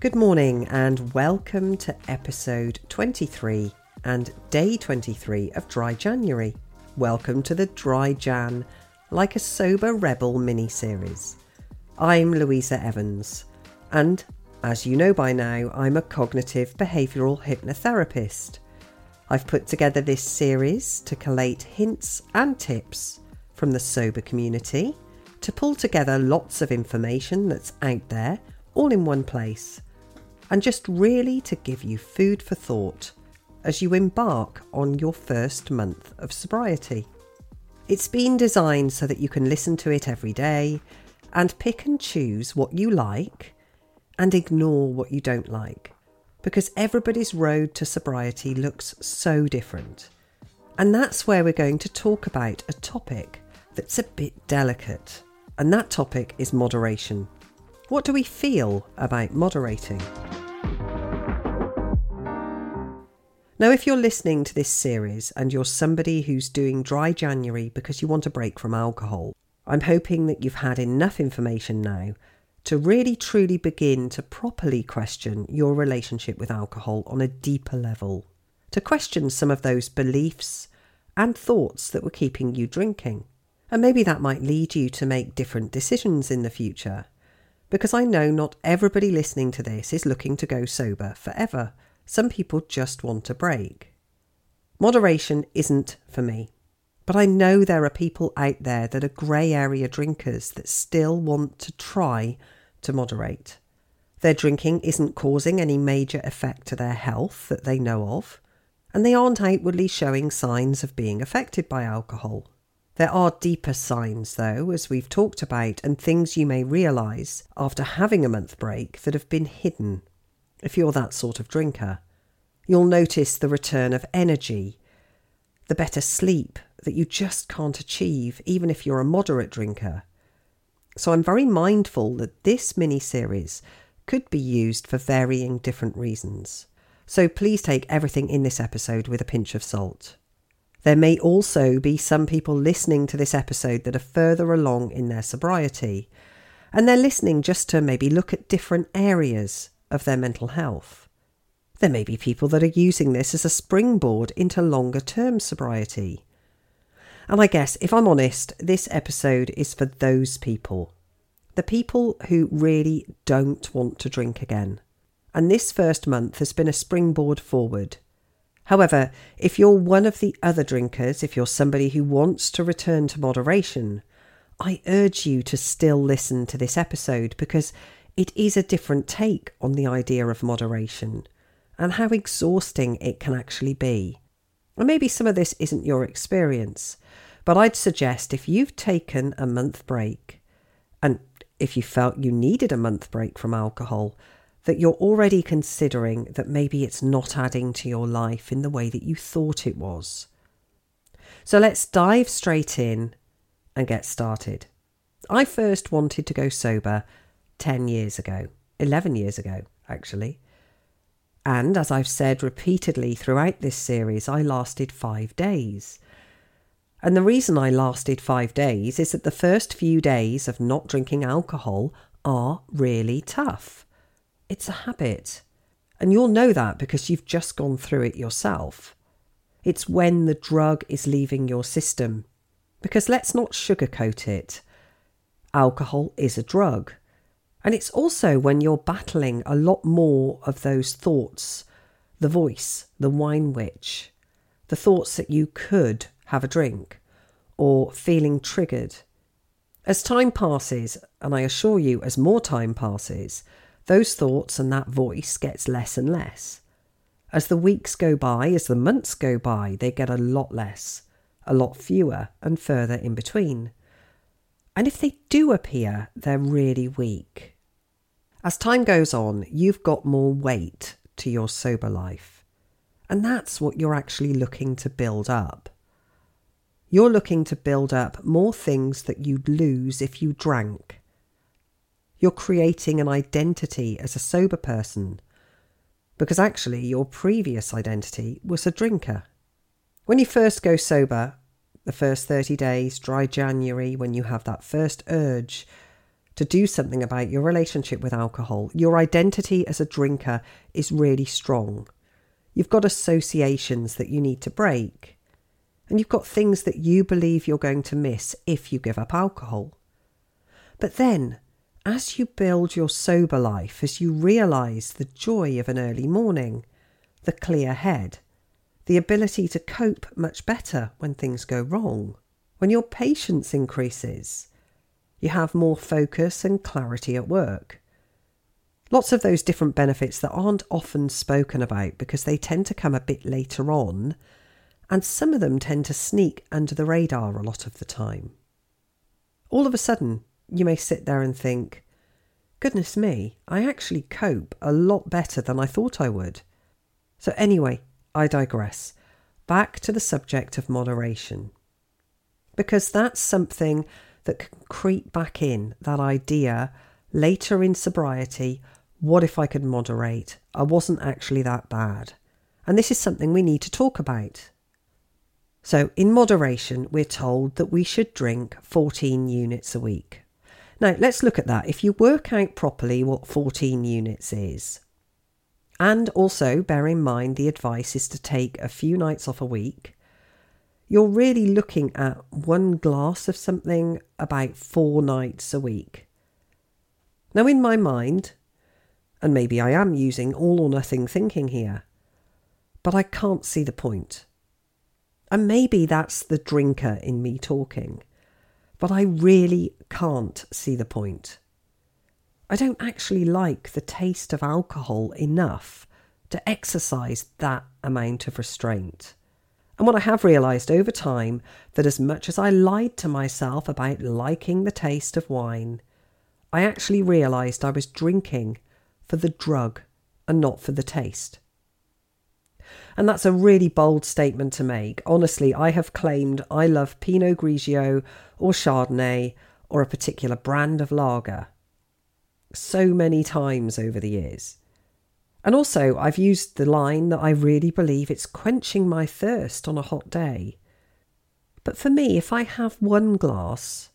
Good morning and welcome to episode 23 and day 23 of Dry January. Welcome to the Dry Jan, like a sober rebel mini series. I'm Louisa Evans, and as you know by now, I'm a cognitive behavioural hypnotherapist. I've put together this series to collate hints and tips from the sober community to pull together lots of information that's out there all in one place and just really to give you food for thought as you embark on your first month of sobriety. It's been designed so that you can listen to it every day and pick and choose what you like and ignore what you don't like because everybody's road to sobriety looks so different. And that's where we're going to talk about a topic that's a bit delicate, and that topic is moderation. What do we feel about moderating? Now, if you're listening to this series and you're somebody who's doing dry January because you want a break from alcohol, I'm hoping that you've had enough information now to really truly begin to properly question your relationship with alcohol on a deeper level, to question some of those beliefs and thoughts that were keeping you drinking. And maybe that might lead you to make different decisions in the future. Because I know not everybody listening to this is looking to go sober forever. Some people just want a break. Moderation isn't for me. But I know there are people out there that are grey area drinkers that still want to try to moderate. Their drinking isn't causing any major effect to their health that they know of, and they aren't outwardly showing signs of being affected by alcohol. There are deeper signs, though, as we've talked about, and things you may realise after having a month break that have been hidden if you're that sort of drinker. You'll notice the return of energy, the better sleep that you just can't achieve, even if you're a moderate drinker. So I'm very mindful that this mini series could be used for varying different reasons. So please take everything in this episode with a pinch of salt. There may also be some people listening to this episode that are further along in their sobriety, and they're listening just to maybe look at different areas of their mental health. There may be people that are using this as a springboard into longer term sobriety. And I guess, if I'm honest, this episode is for those people. The people who really don't want to drink again. And this first month has been a springboard forward However, if you're one of the other drinkers, if you're somebody who wants to return to moderation, I urge you to still listen to this episode because it is a different take on the idea of moderation and how exhausting it can actually be. And maybe some of this isn't your experience, but I'd suggest if you've taken a month break and if you felt you needed a month break from alcohol, that you're already considering that maybe it's not adding to your life in the way that you thought it was. So let's dive straight in and get started. I first wanted to go sober 10 years ago, 11 years ago, actually. And as I've said repeatedly throughout this series, I lasted five days. And the reason I lasted five days is that the first few days of not drinking alcohol are really tough. It's a habit. And you'll know that because you've just gone through it yourself. It's when the drug is leaving your system. Because let's not sugarcoat it. Alcohol is a drug. And it's also when you're battling a lot more of those thoughts the voice, the wine witch, the thoughts that you could have a drink, or feeling triggered. As time passes, and I assure you, as more time passes, those thoughts and that voice gets less and less. As the weeks go by, as the months go by, they get a lot less, a lot fewer, and further in between. And if they do appear, they're really weak. As time goes on, you've got more weight to your sober life. And that's what you're actually looking to build up. You're looking to build up more things that you'd lose if you drank you're creating an identity as a sober person because actually your previous identity was a drinker. When you first go sober, the first 30 days, dry January, when you have that first urge to do something about your relationship with alcohol. Your identity as a drinker is really strong. You've got associations that you need to break. And you've got things that you believe you're going to miss if you give up alcohol. But then, as you build your sober life, as you realise the joy of an early morning, the clear head, the ability to cope much better when things go wrong, when your patience increases, you have more focus and clarity at work. Lots of those different benefits that aren't often spoken about because they tend to come a bit later on, and some of them tend to sneak under the radar a lot of the time. All of a sudden, you may sit there and think, goodness me, I actually cope a lot better than I thought I would. So, anyway, I digress. Back to the subject of moderation. Because that's something that can creep back in, that idea later in sobriety what if I could moderate? I wasn't actually that bad. And this is something we need to talk about. So, in moderation, we're told that we should drink 14 units a week. Now, let's look at that. If you work out properly what 14 units is, and also bear in mind the advice is to take a few nights off a week, you're really looking at one glass of something about four nights a week. Now, in my mind, and maybe I am using all or nothing thinking here, but I can't see the point. And maybe that's the drinker in me talking, but I really can't see the point. I don't actually like the taste of alcohol enough to exercise that amount of restraint. And what I have realised over time that as much as I lied to myself about liking the taste of wine, I actually realised I was drinking for the drug and not for the taste. And that's a really bold statement to make. Honestly, I have claimed I love Pinot Grigio or Chardonnay or a particular brand of lager so many times over the years. And also, I've used the line that I really believe it's quenching my thirst on a hot day. But for me, if I have one glass,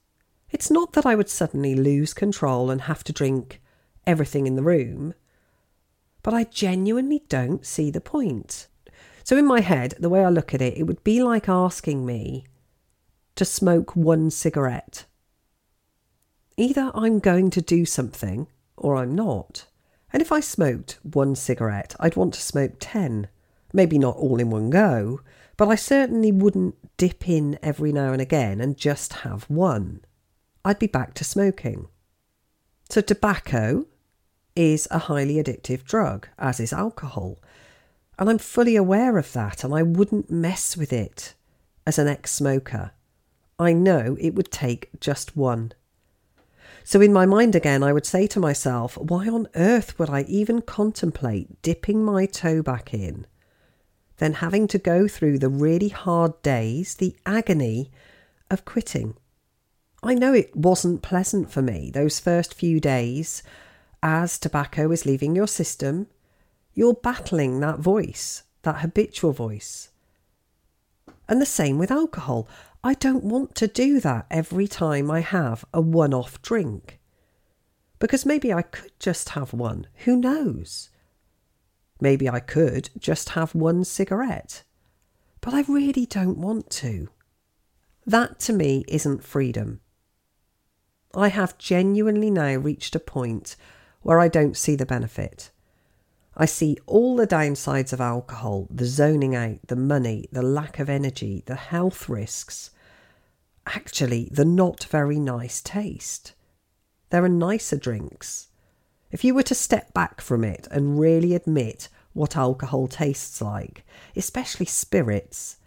it's not that I would suddenly lose control and have to drink everything in the room, but I genuinely don't see the point. So, in my head, the way I look at it, it would be like asking me to smoke one cigarette. Either I'm going to do something or I'm not. And if I smoked one cigarette, I'd want to smoke 10. Maybe not all in one go, but I certainly wouldn't dip in every now and again and just have one. I'd be back to smoking. So, tobacco is a highly addictive drug, as is alcohol. And I'm fully aware of that, and I wouldn't mess with it as an ex smoker. I know it would take just one. So, in my mind again, I would say to myself, why on earth would I even contemplate dipping my toe back in? Then having to go through the really hard days, the agony of quitting. I know it wasn't pleasant for me those first few days as tobacco is leaving your system. You're battling that voice, that habitual voice. And the same with alcohol. I don't want to do that every time I have a one off drink. Because maybe I could just have one. Who knows? Maybe I could just have one cigarette. But I really don't want to. That to me isn't freedom. I have genuinely now reached a point where I don't see the benefit. I see all the downsides of alcohol the zoning out, the money, the lack of energy, the health risks. Actually, the not very nice taste. There are nicer drinks. If you were to step back from it and really admit what alcohol tastes like, especially spirits,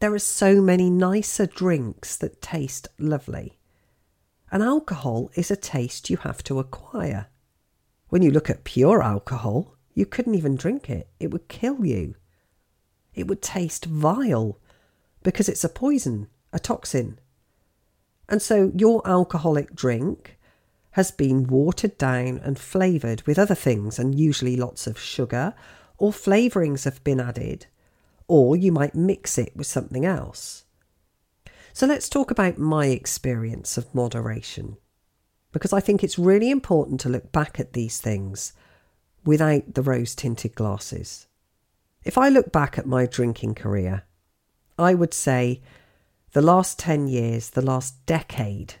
there are so many nicer drinks that taste lovely. And alcohol is a taste you have to acquire. When you look at pure alcohol, you couldn't even drink it. It would kill you. It would taste vile because it's a poison, a toxin. And so your alcoholic drink has been watered down and flavoured with other things, and usually lots of sugar, or flavourings have been added, or you might mix it with something else. So let's talk about my experience of moderation. because I think it's really important to look back at these things without the rose tinted glasses. If I look back at my drinking career, I would say the last 10 years, the last decade,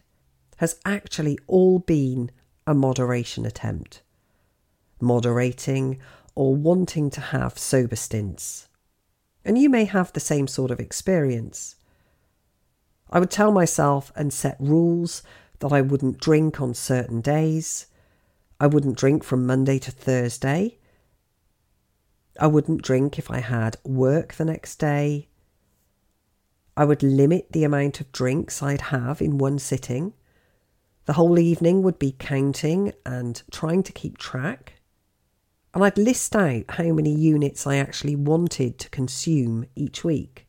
has actually all been a moderation attempt. Moderating or wanting to have sober stints. And you may have the same sort of experience. I would tell myself and set rules that I wouldn't drink on certain days. I wouldn't drink from Monday to Thursday. I wouldn't drink if I had work the next day. I would limit the amount of drinks I'd have in one sitting. The whole evening would be counting and trying to keep track. And I'd list out how many units I actually wanted to consume each week.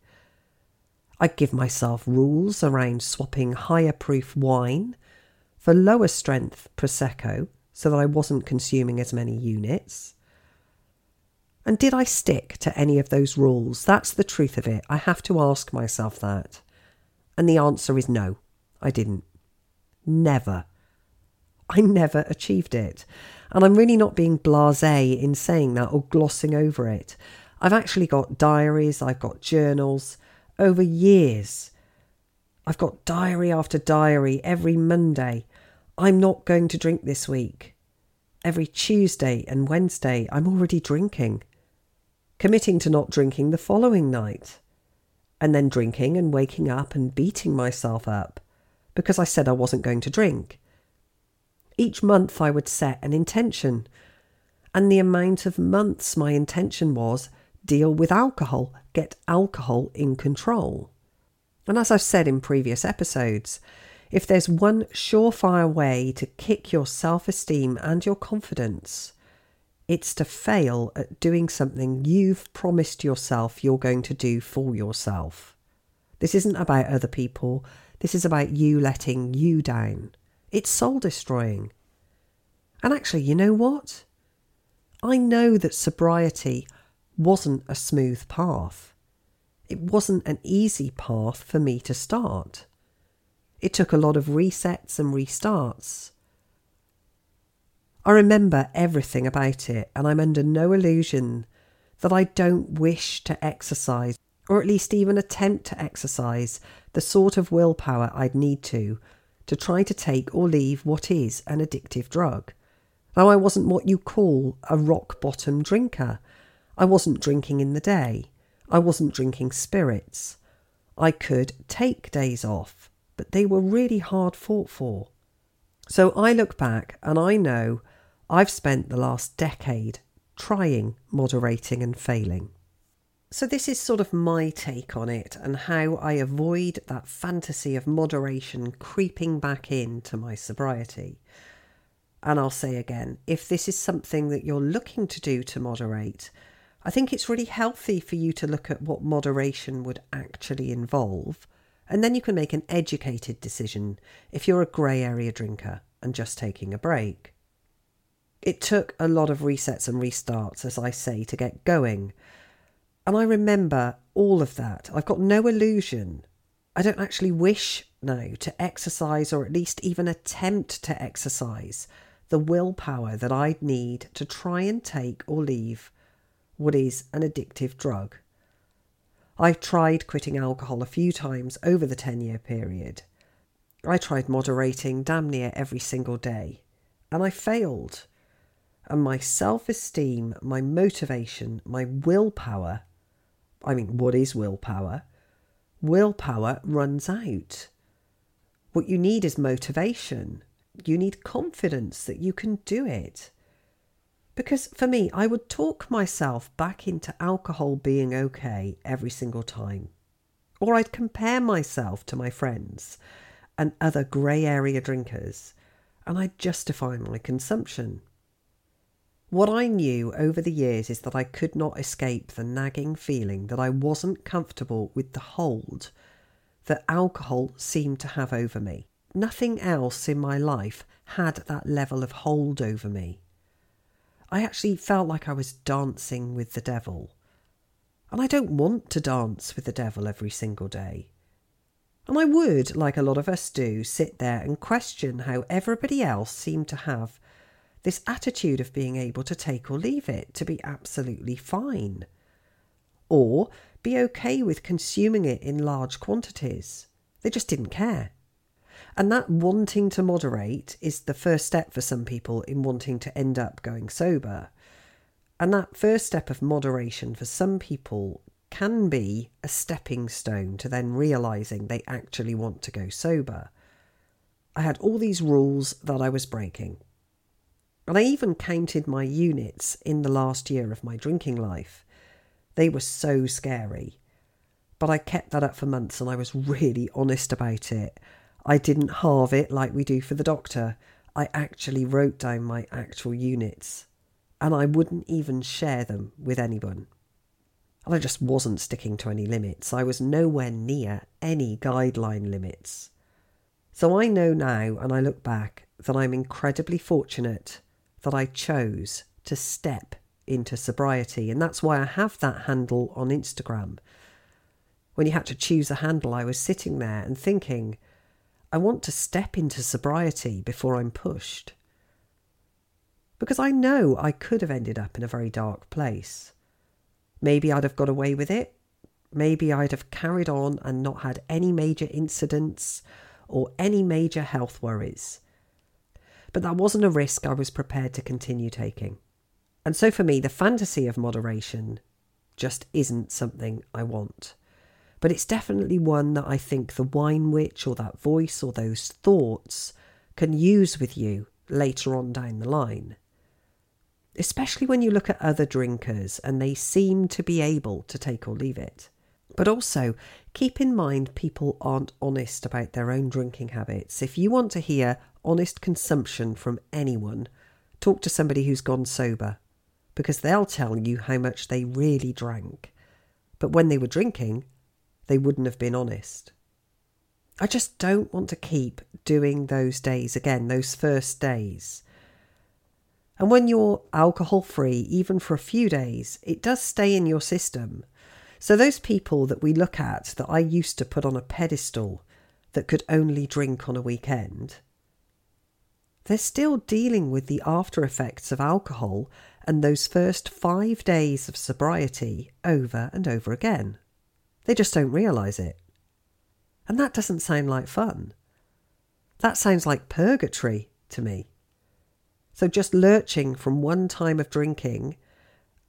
I'd give myself rules around swapping higher proof wine for lower strength Prosecco so that I wasn't consuming as many units. And did I stick to any of those rules? That's the truth of it. I have to ask myself that. And the answer is no, I didn't. Never. I never achieved it. And I'm really not being blase in saying that or glossing over it. I've actually got diaries, I've got journals over years. I've got diary after diary every Monday. I'm not going to drink this week. Every Tuesday and Wednesday, I'm already drinking. Committing to not drinking the following night. And then drinking and waking up and beating myself up because I said I wasn't going to drink. Each month I would set an intention, and the amount of months my intention was deal with alcohol, get alcohol in control. And as I've said in previous episodes, if there's one surefire way to kick your self esteem and your confidence, it's to fail at doing something you've promised yourself you're going to do for yourself. This isn't about other people, this is about you letting you down. It's soul destroying. And actually, you know what? I know that sobriety wasn't a smooth path. It wasn't an easy path for me to start. It took a lot of resets and restarts. I remember everything about it, and I'm under no illusion that I don't wish to exercise, or at least even attempt to exercise, the sort of willpower I'd need to to try to take or leave what is an addictive drug. Now, I wasn't what you call a rock bottom drinker. I wasn't drinking in the day. I wasn't drinking spirits. I could take days off, but they were really hard fought for. So I look back and I know I've spent the last decade trying, moderating, and failing. So, this is sort of my take on it and how I avoid that fantasy of moderation creeping back into my sobriety. And I'll say again if this is something that you're looking to do to moderate, I think it's really healthy for you to look at what moderation would actually involve. And then you can make an educated decision if you're a grey area drinker and just taking a break. It took a lot of resets and restarts, as I say, to get going. And I remember all of that. I've got no illusion. I don't actually wish now to exercise or at least even attempt to exercise the willpower that I'd need to try and take or leave what is an addictive drug. I've tried quitting alcohol a few times over the 10 year period. I tried moderating damn near every single day, and I failed. And my self esteem, my motivation, my willpower I mean, what is willpower? Willpower runs out. What you need is motivation. You need confidence that you can do it. Because for me, I would talk myself back into alcohol being okay every single time. Or I'd compare myself to my friends and other grey area drinkers, and I'd justify my consumption. What I knew over the years is that I could not escape the nagging feeling that I wasn't comfortable with the hold that alcohol seemed to have over me. Nothing else in my life had that level of hold over me. I actually felt like I was dancing with the devil. And I don't want to dance with the devil every single day. And I would, like a lot of us do, sit there and question how everybody else seemed to have this attitude of being able to take or leave it, to be absolutely fine. Or be okay with consuming it in large quantities. They just didn't care. And that wanting to moderate is the first step for some people in wanting to end up going sober. And that first step of moderation for some people can be a stepping stone to then realizing they actually want to go sober. I had all these rules that I was breaking. And I even counted my units in the last year of my drinking life. They were so scary. But I kept that up for months and I was really honest about it. I didn't halve it like we do for the doctor. I actually wrote down my actual units. And I wouldn't even share them with anyone. And I just wasn't sticking to any limits. I was nowhere near any guideline limits. So I know now, and I look back, that I'm incredibly fortunate that I chose to step into sobriety. And that's why I have that handle on Instagram. When you had to choose a handle, I was sitting there and thinking, I want to step into sobriety before I'm pushed. Because I know I could have ended up in a very dark place. Maybe I'd have got away with it. Maybe I'd have carried on and not had any major incidents or any major health worries. But that wasn't a risk I was prepared to continue taking. And so for me, the fantasy of moderation just isn't something I want. But it's definitely one that I think the wine witch or that voice or those thoughts can use with you later on down the line. Especially when you look at other drinkers and they seem to be able to take or leave it. But also, keep in mind people aren't honest about their own drinking habits. If you want to hear honest consumption from anyone, talk to somebody who's gone sober because they'll tell you how much they really drank. But when they were drinking, they wouldn't have been honest. I just don't want to keep doing those days again, those first days. And when you're alcohol free, even for a few days, it does stay in your system. So, those people that we look at that I used to put on a pedestal that could only drink on a weekend, they're still dealing with the after effects of alcohol and those first five days of sobriety over and over again. They just don't realise it. And that doesn't sound like fun. That sounds like purgatory to me. So just lurching from one time of drinking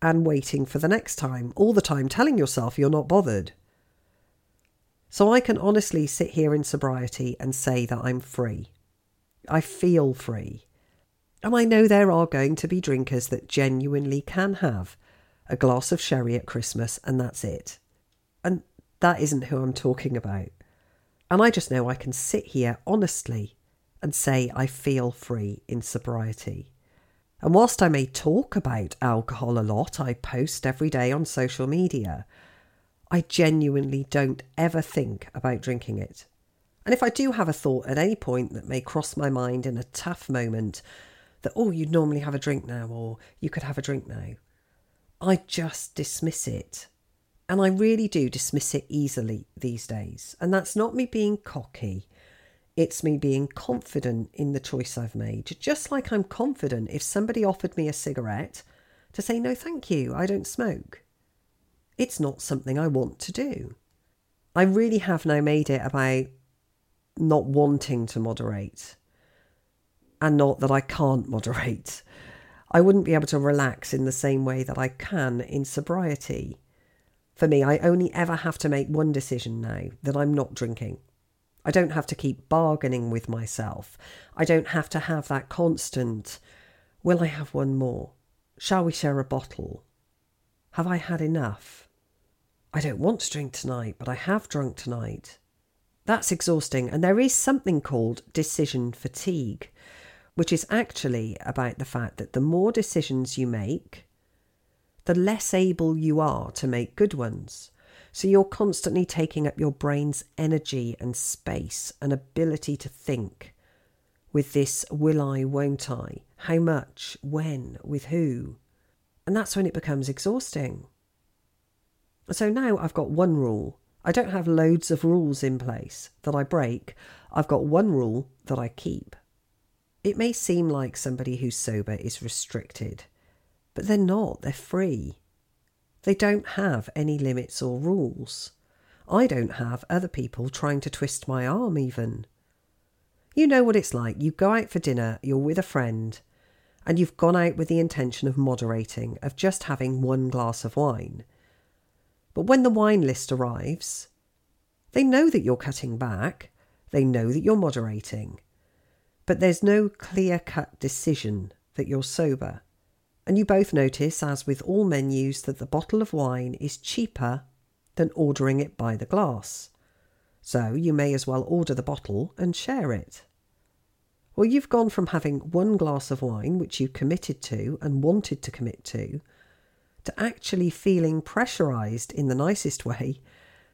and waiting for the next time, all the time telling yourself you're not bothered. So I can honestly sit here in sobriety and say that I'm free. I feel free. And I know there are going to be drinkers that genuinely can have a glass of sherry at Christmas and that's it. And that isn't who I'm talking about. And I just know I can sit here honestly and say I feel free in sobriety. And whilst I may talk about alcohol a lot, I post every day on social media, I genuinely don't ever think about drinking it. And if I do have a thought at any point that may cross my mind in a tough moment, that, oh, you'd normally have a drink now, or you could have a drink now, I just dismiss it. And I really do dismiss it easily these days. And that's not me being cocky. It's me being confident in the choice I've made. Just like I'm confident if somebody offered me a cigarette to say, no, thank you, I don't smoke. It's not something I want to do. I really have now made it about not wanting to moderate and not that I can't moderate. I wouldn't be able to relax in the same way that I can in sobriety. For me, I only ever have to make one decision now that I'm not drinking. I don't have to keep bargaining with myself. I don't have to have that constant, will I have one more? Shall we share a bottle? Have I had enough? I don't want to drink tonight, but I have drunk tonight. That's exhausting, and there is something called decision fatigue, which is actually about the fact that the more decisions you make, the less able you are to make good ones. So you're constantly taking up your brain's energy and space and ability to think with this will I, won't I, how much, when, with who. And that's when it becomes exhausting. So now I've got one rule I don't have loads of rules in place that I break. I've got one rule that I keep. It may seem like somebody who's sober is restricted, but they're not, they're free. They don't have any limits or rules. I don't have other people trying to twist my arm, even. You know what it's like. You go out for dinner, you're with a friend, and you've gone out with the intention of moderating, of just having one glass of wine. But when the wine list arrives, they know that you're cutting back, they know that you're moderating, but there's no clear cut decision that you're sober. And you both notice, as with all menus, that the bottle of wine is cheaper than ordering it by the glass. So you may as well order the bottle and share it. Well, you've gone from having one glass of wine, which you committed to and wanted to commit to, to actually feeling pressurized in the nicest way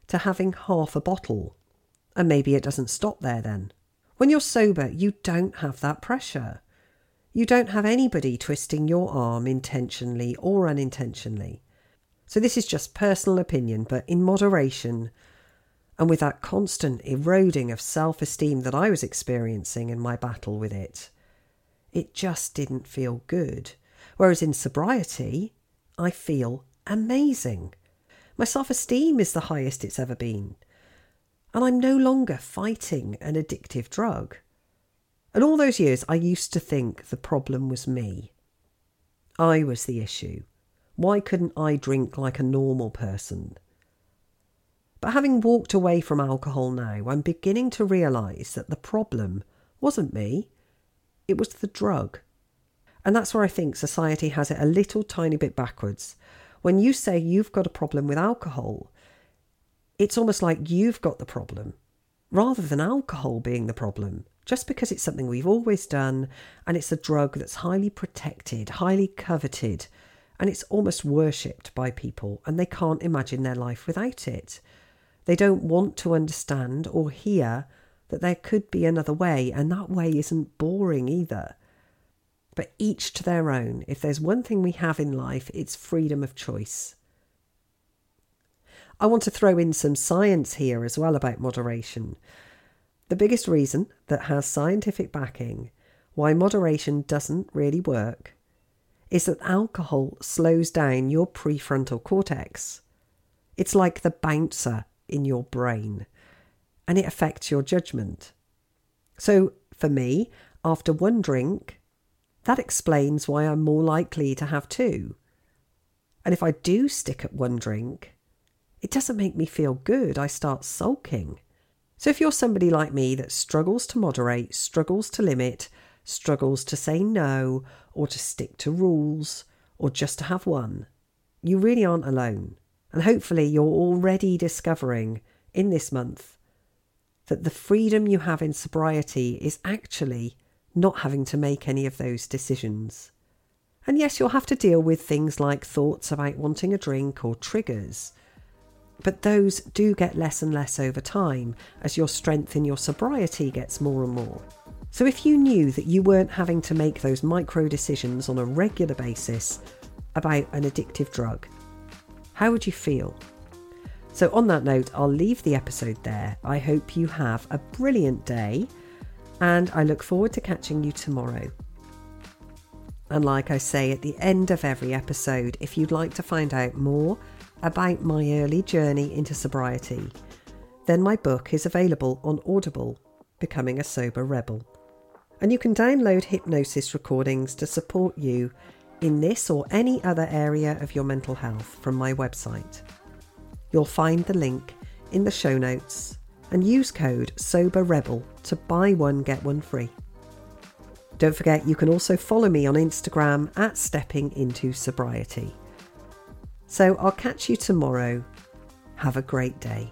to having half a bottle. And maybe it doesn't stop there then. When you're sober, you don't have that pressure. You don't have anybody twisting your arm intentionally or unintentionally. So, this is just personal opinion, but in moderation, and with that constant eroding of self esteem that I was experiencing in my battle with it, it just didn't feel good. Whereas in sobriety, I feel amazing. My self esteem is the highest it's ever been. And I'm no longer fighting an addictive drug. And all those years, I used to think the problem was me. I was the issue. Why couldn't I drink like a normal person? But having walked away from alcohol now, I'm beginning to realise that the problem wasn't me, it was the drug. And that's where I think society has it a little tiny bit backwards. When you say you've got a problem with alcohol, it's almost like you've got the problem rather than alcohol being the problem. Just because it's something we've always done and it's a drug that's highly protected, highly coveted, and it's almost worshipped by people and they can't imagine their life without it. They don't want to understand or hear that there could be another way, and that way isn't boring either. But each to their own. If there's one thing we have in life, it's freedom of choice. I want to throw in some science here as well about moderation. The biggest reason that has scientific backing why moderation doesn't really work is that alcohol slows down your prefrontal cortex. It's like the bouncer in your brain and it affects your judgment. So, for me, after one drink, that explains why I'm more likely to have two. And if I do stick at one drink, it doesn't make me feel good. I start sulking. So, if you're somebody like me that struggles to moderate, struggles to limit, struggles to say no, or to stick to rules, or just to have one, you really aren't alone. And hopefully, you're already discovering in this month that the freedom you have in sobriety is actually not having to make any of those decisions. And yes, you'll have to deal with things like thoughts about wanting a drink or triggers, but those do get less and less over time as your strength in your sobriety gets more and more. So, if you knew that you weren't having to make those micro decisions on a regular basis about an addictive drug, how would you feel? So, on that note, I'll leave the episode there. I hope you have a brilliant day, and I look forward to catching you tomorrow. And like I say at the end of every episode, if you'd like to find out more about my early journey into sobriety, then my book is available on Audible, Becoming a Sober Rebel. And you can download hypnosis recordings to support you in this or any other area of your mental health from my website. You'll find the link in the show notes and use code SOBERREBEL to buy one get one free. Don't forget you can also follow me on Instagram at Stepping Into Sobriety. So I'll catch you tomorrow. Have a great day.